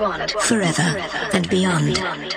Forever and beyond.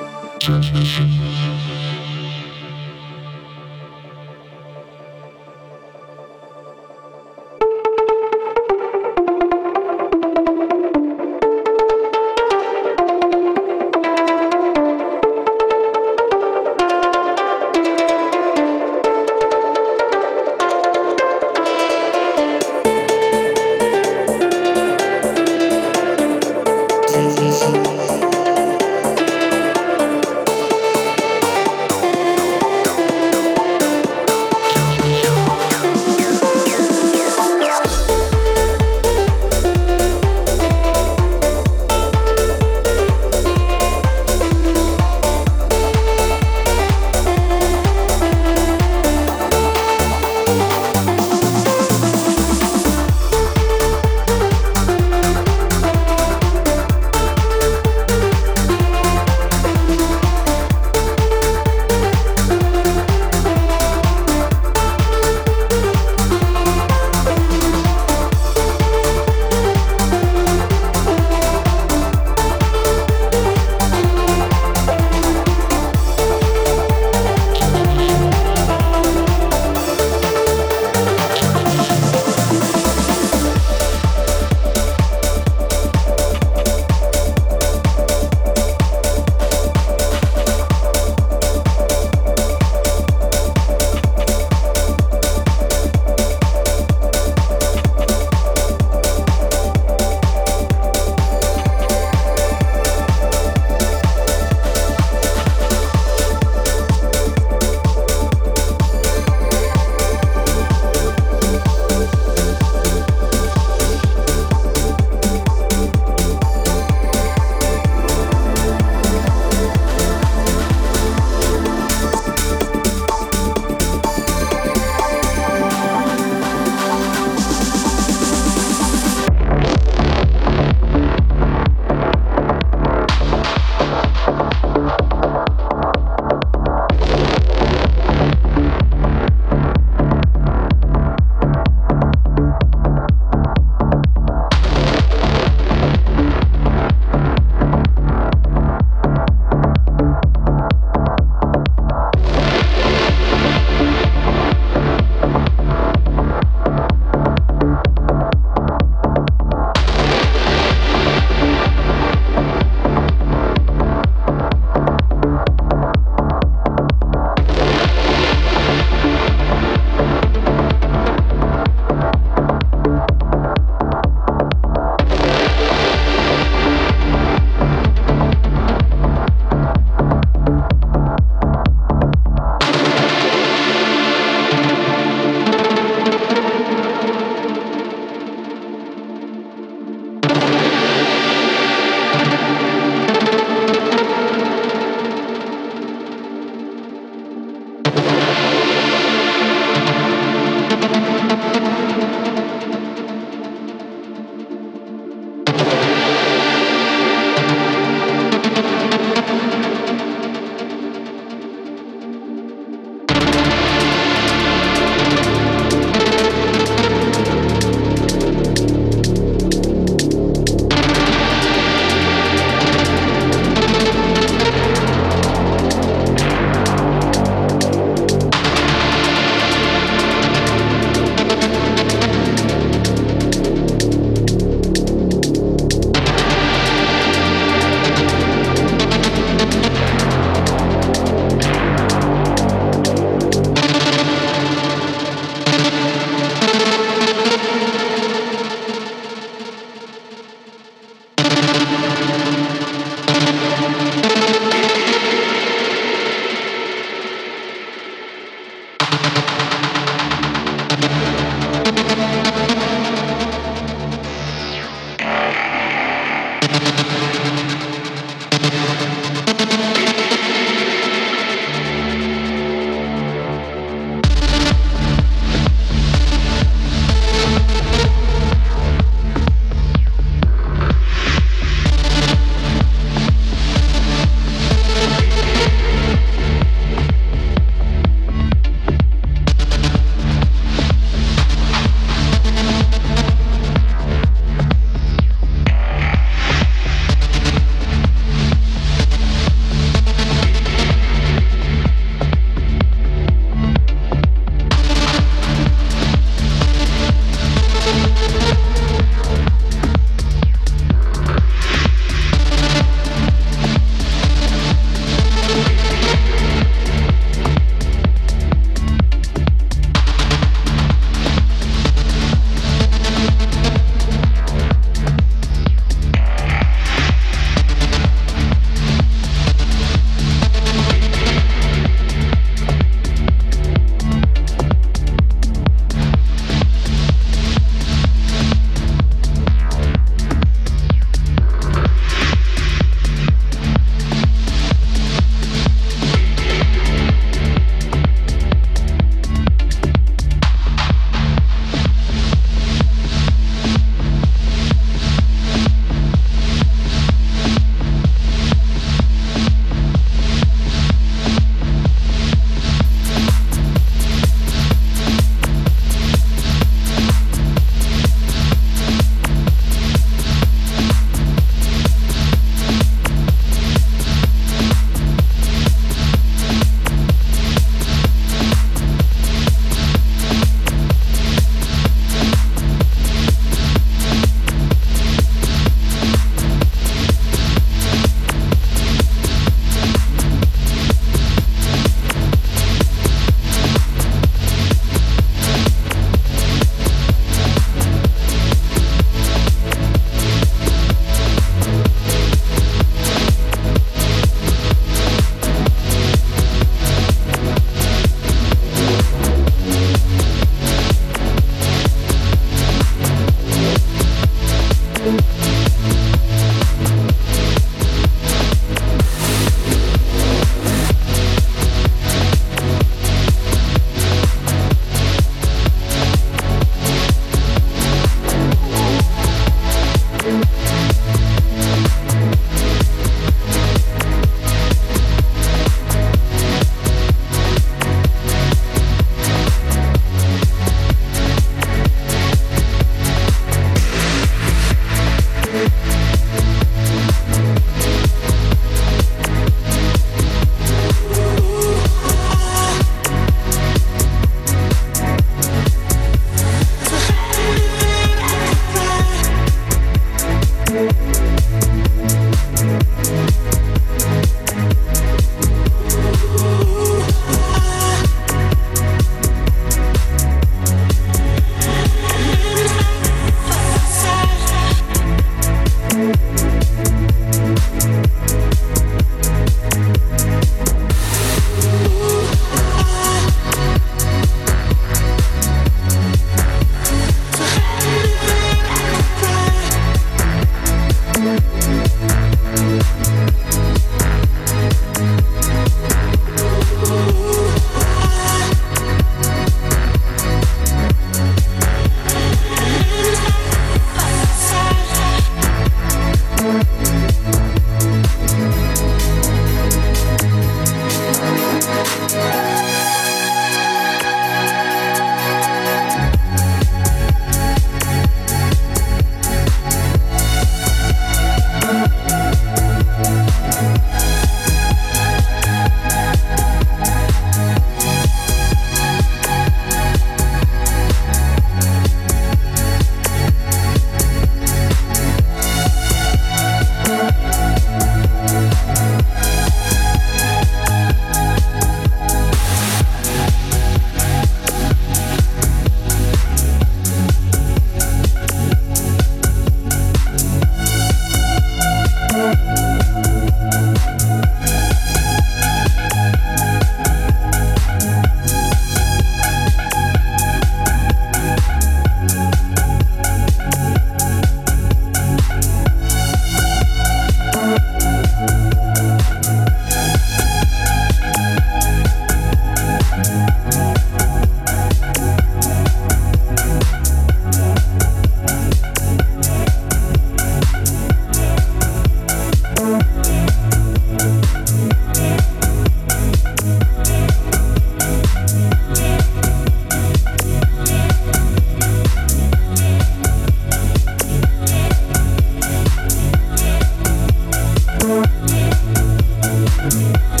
Thank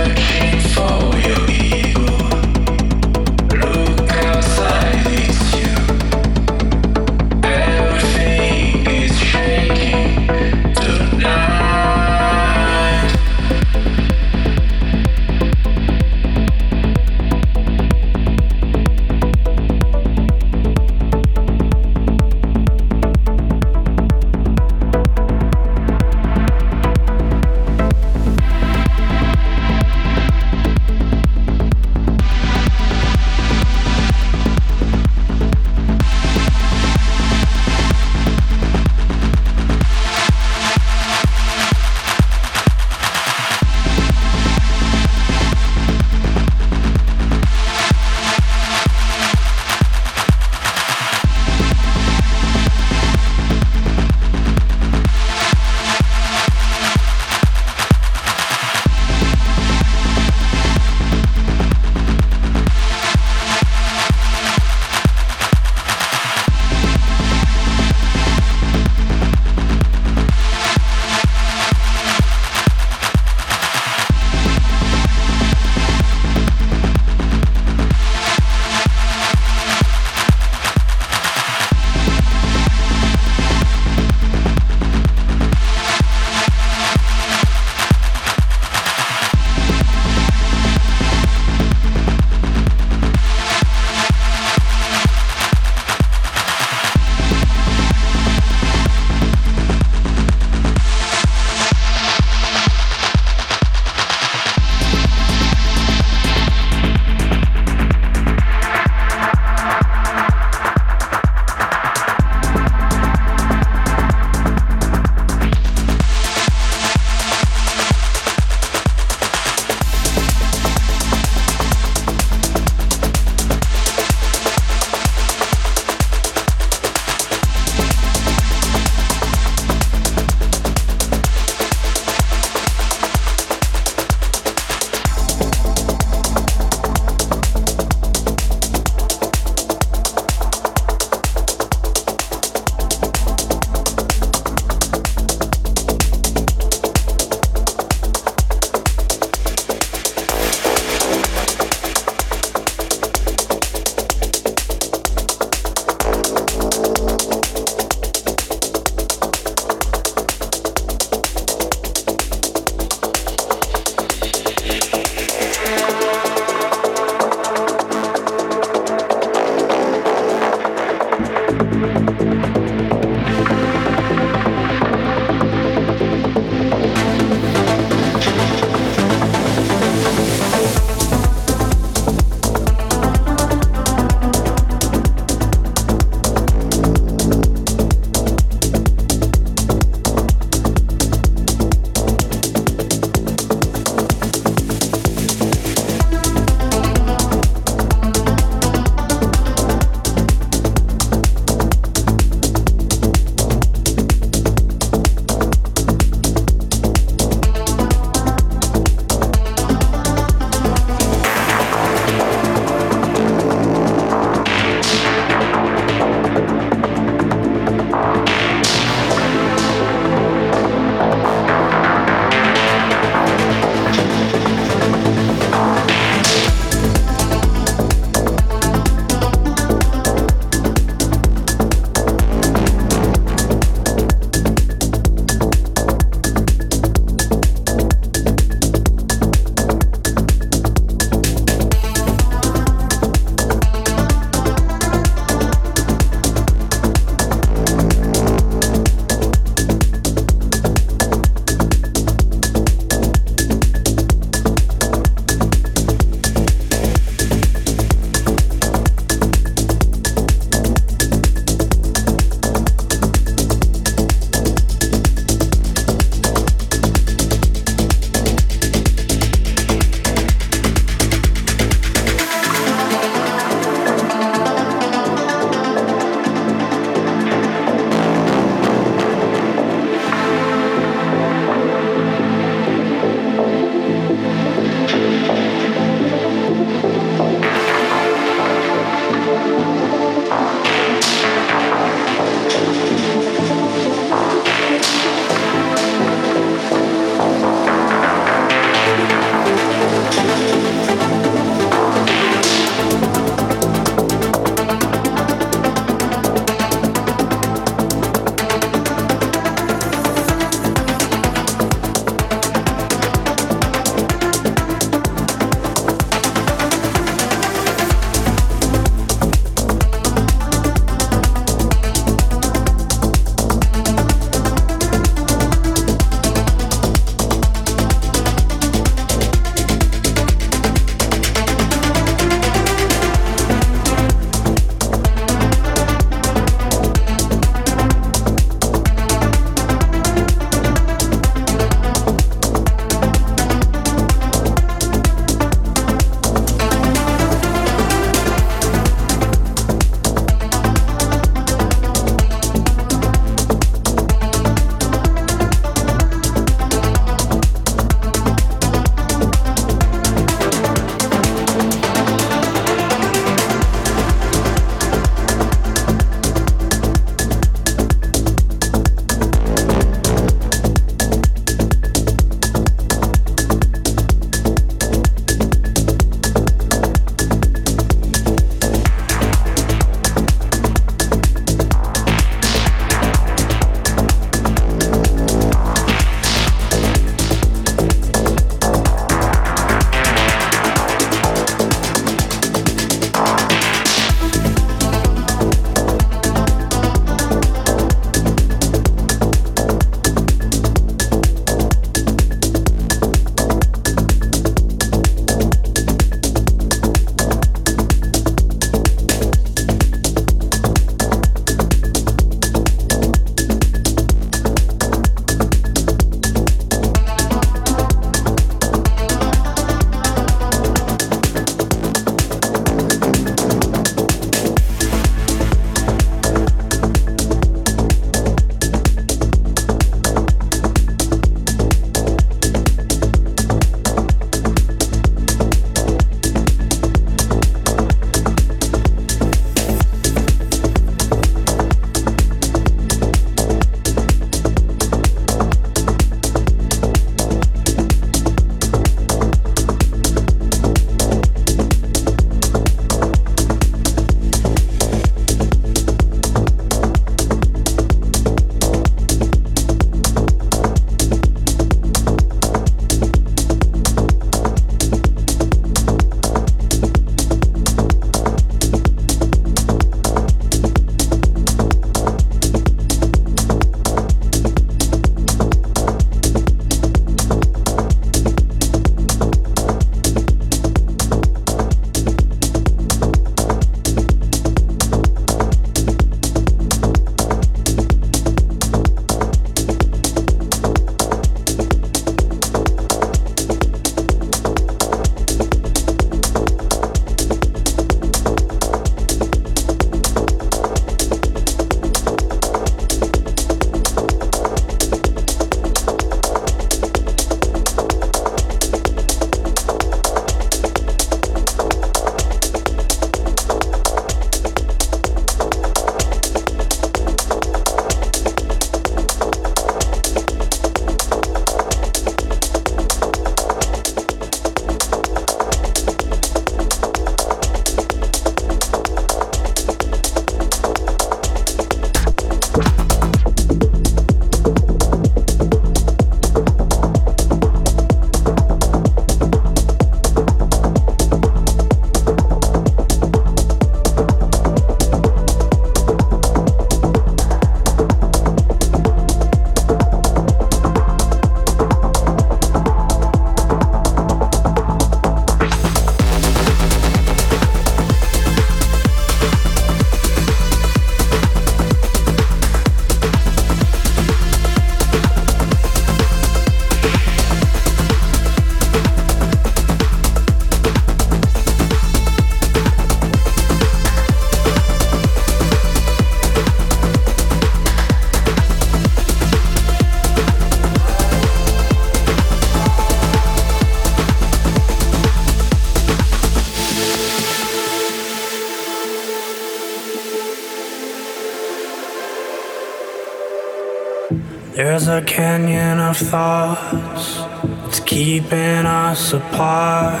There's a canyon of thoughts. It's keeping us apart.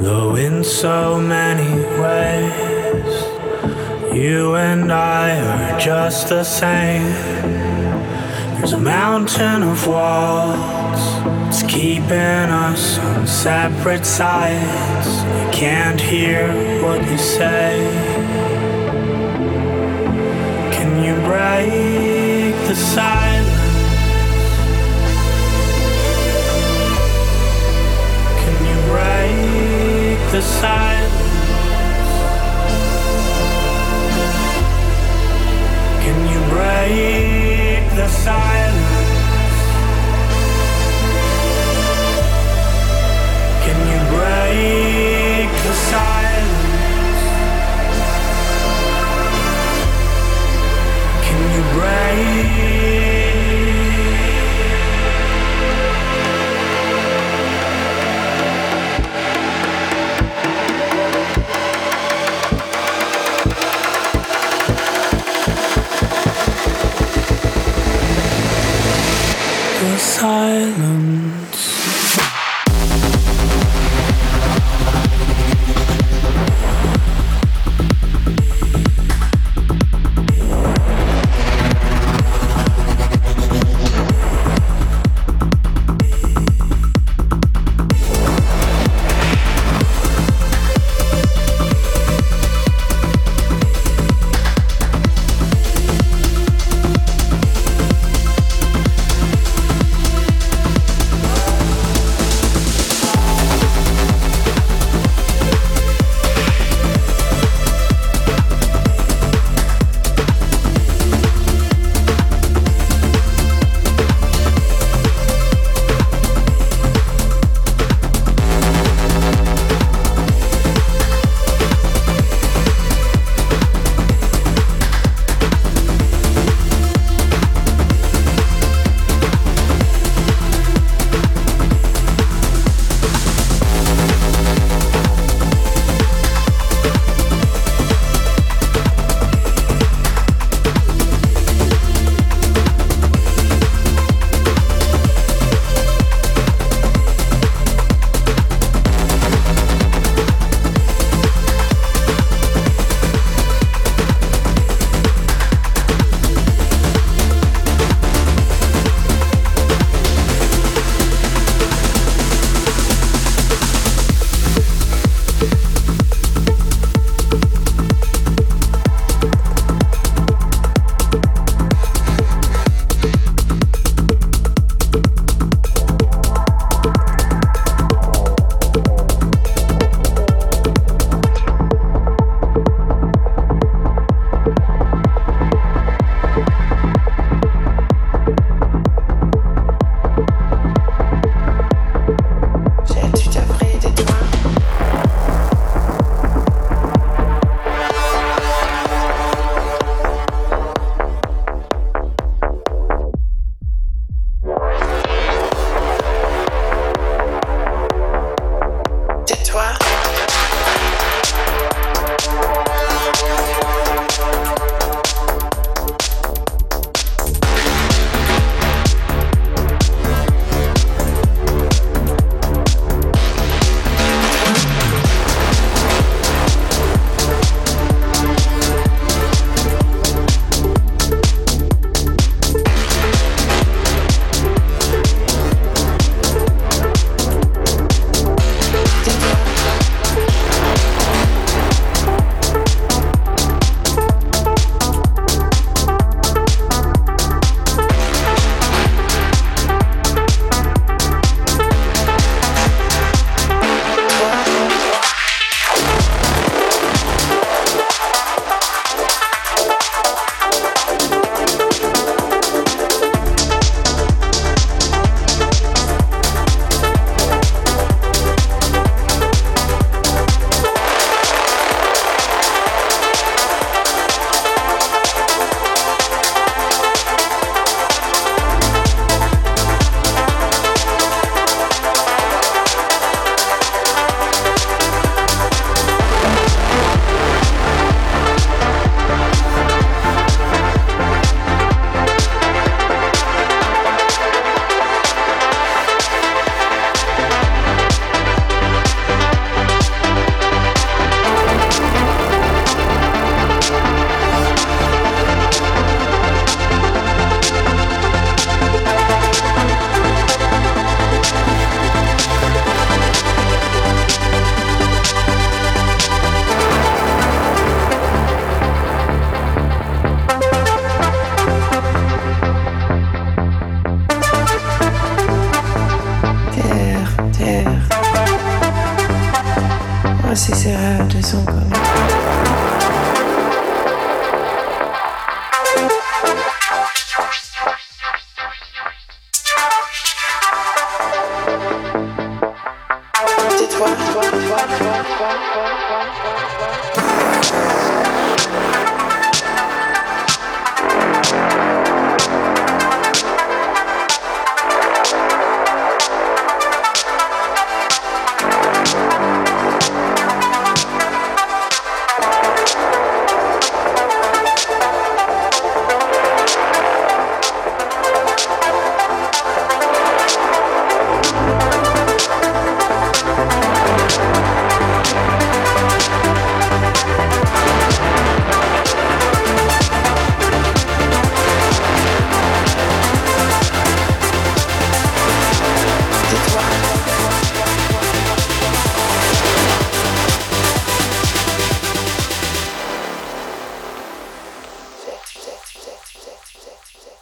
Though in so many ways. You and I are just the same. There's a mountain of walls. It's keeping us on separate sides. You can't hear what you say. Can you break the silence? The silence? Can you break the silence? Can you break the silence? Can you break? silence.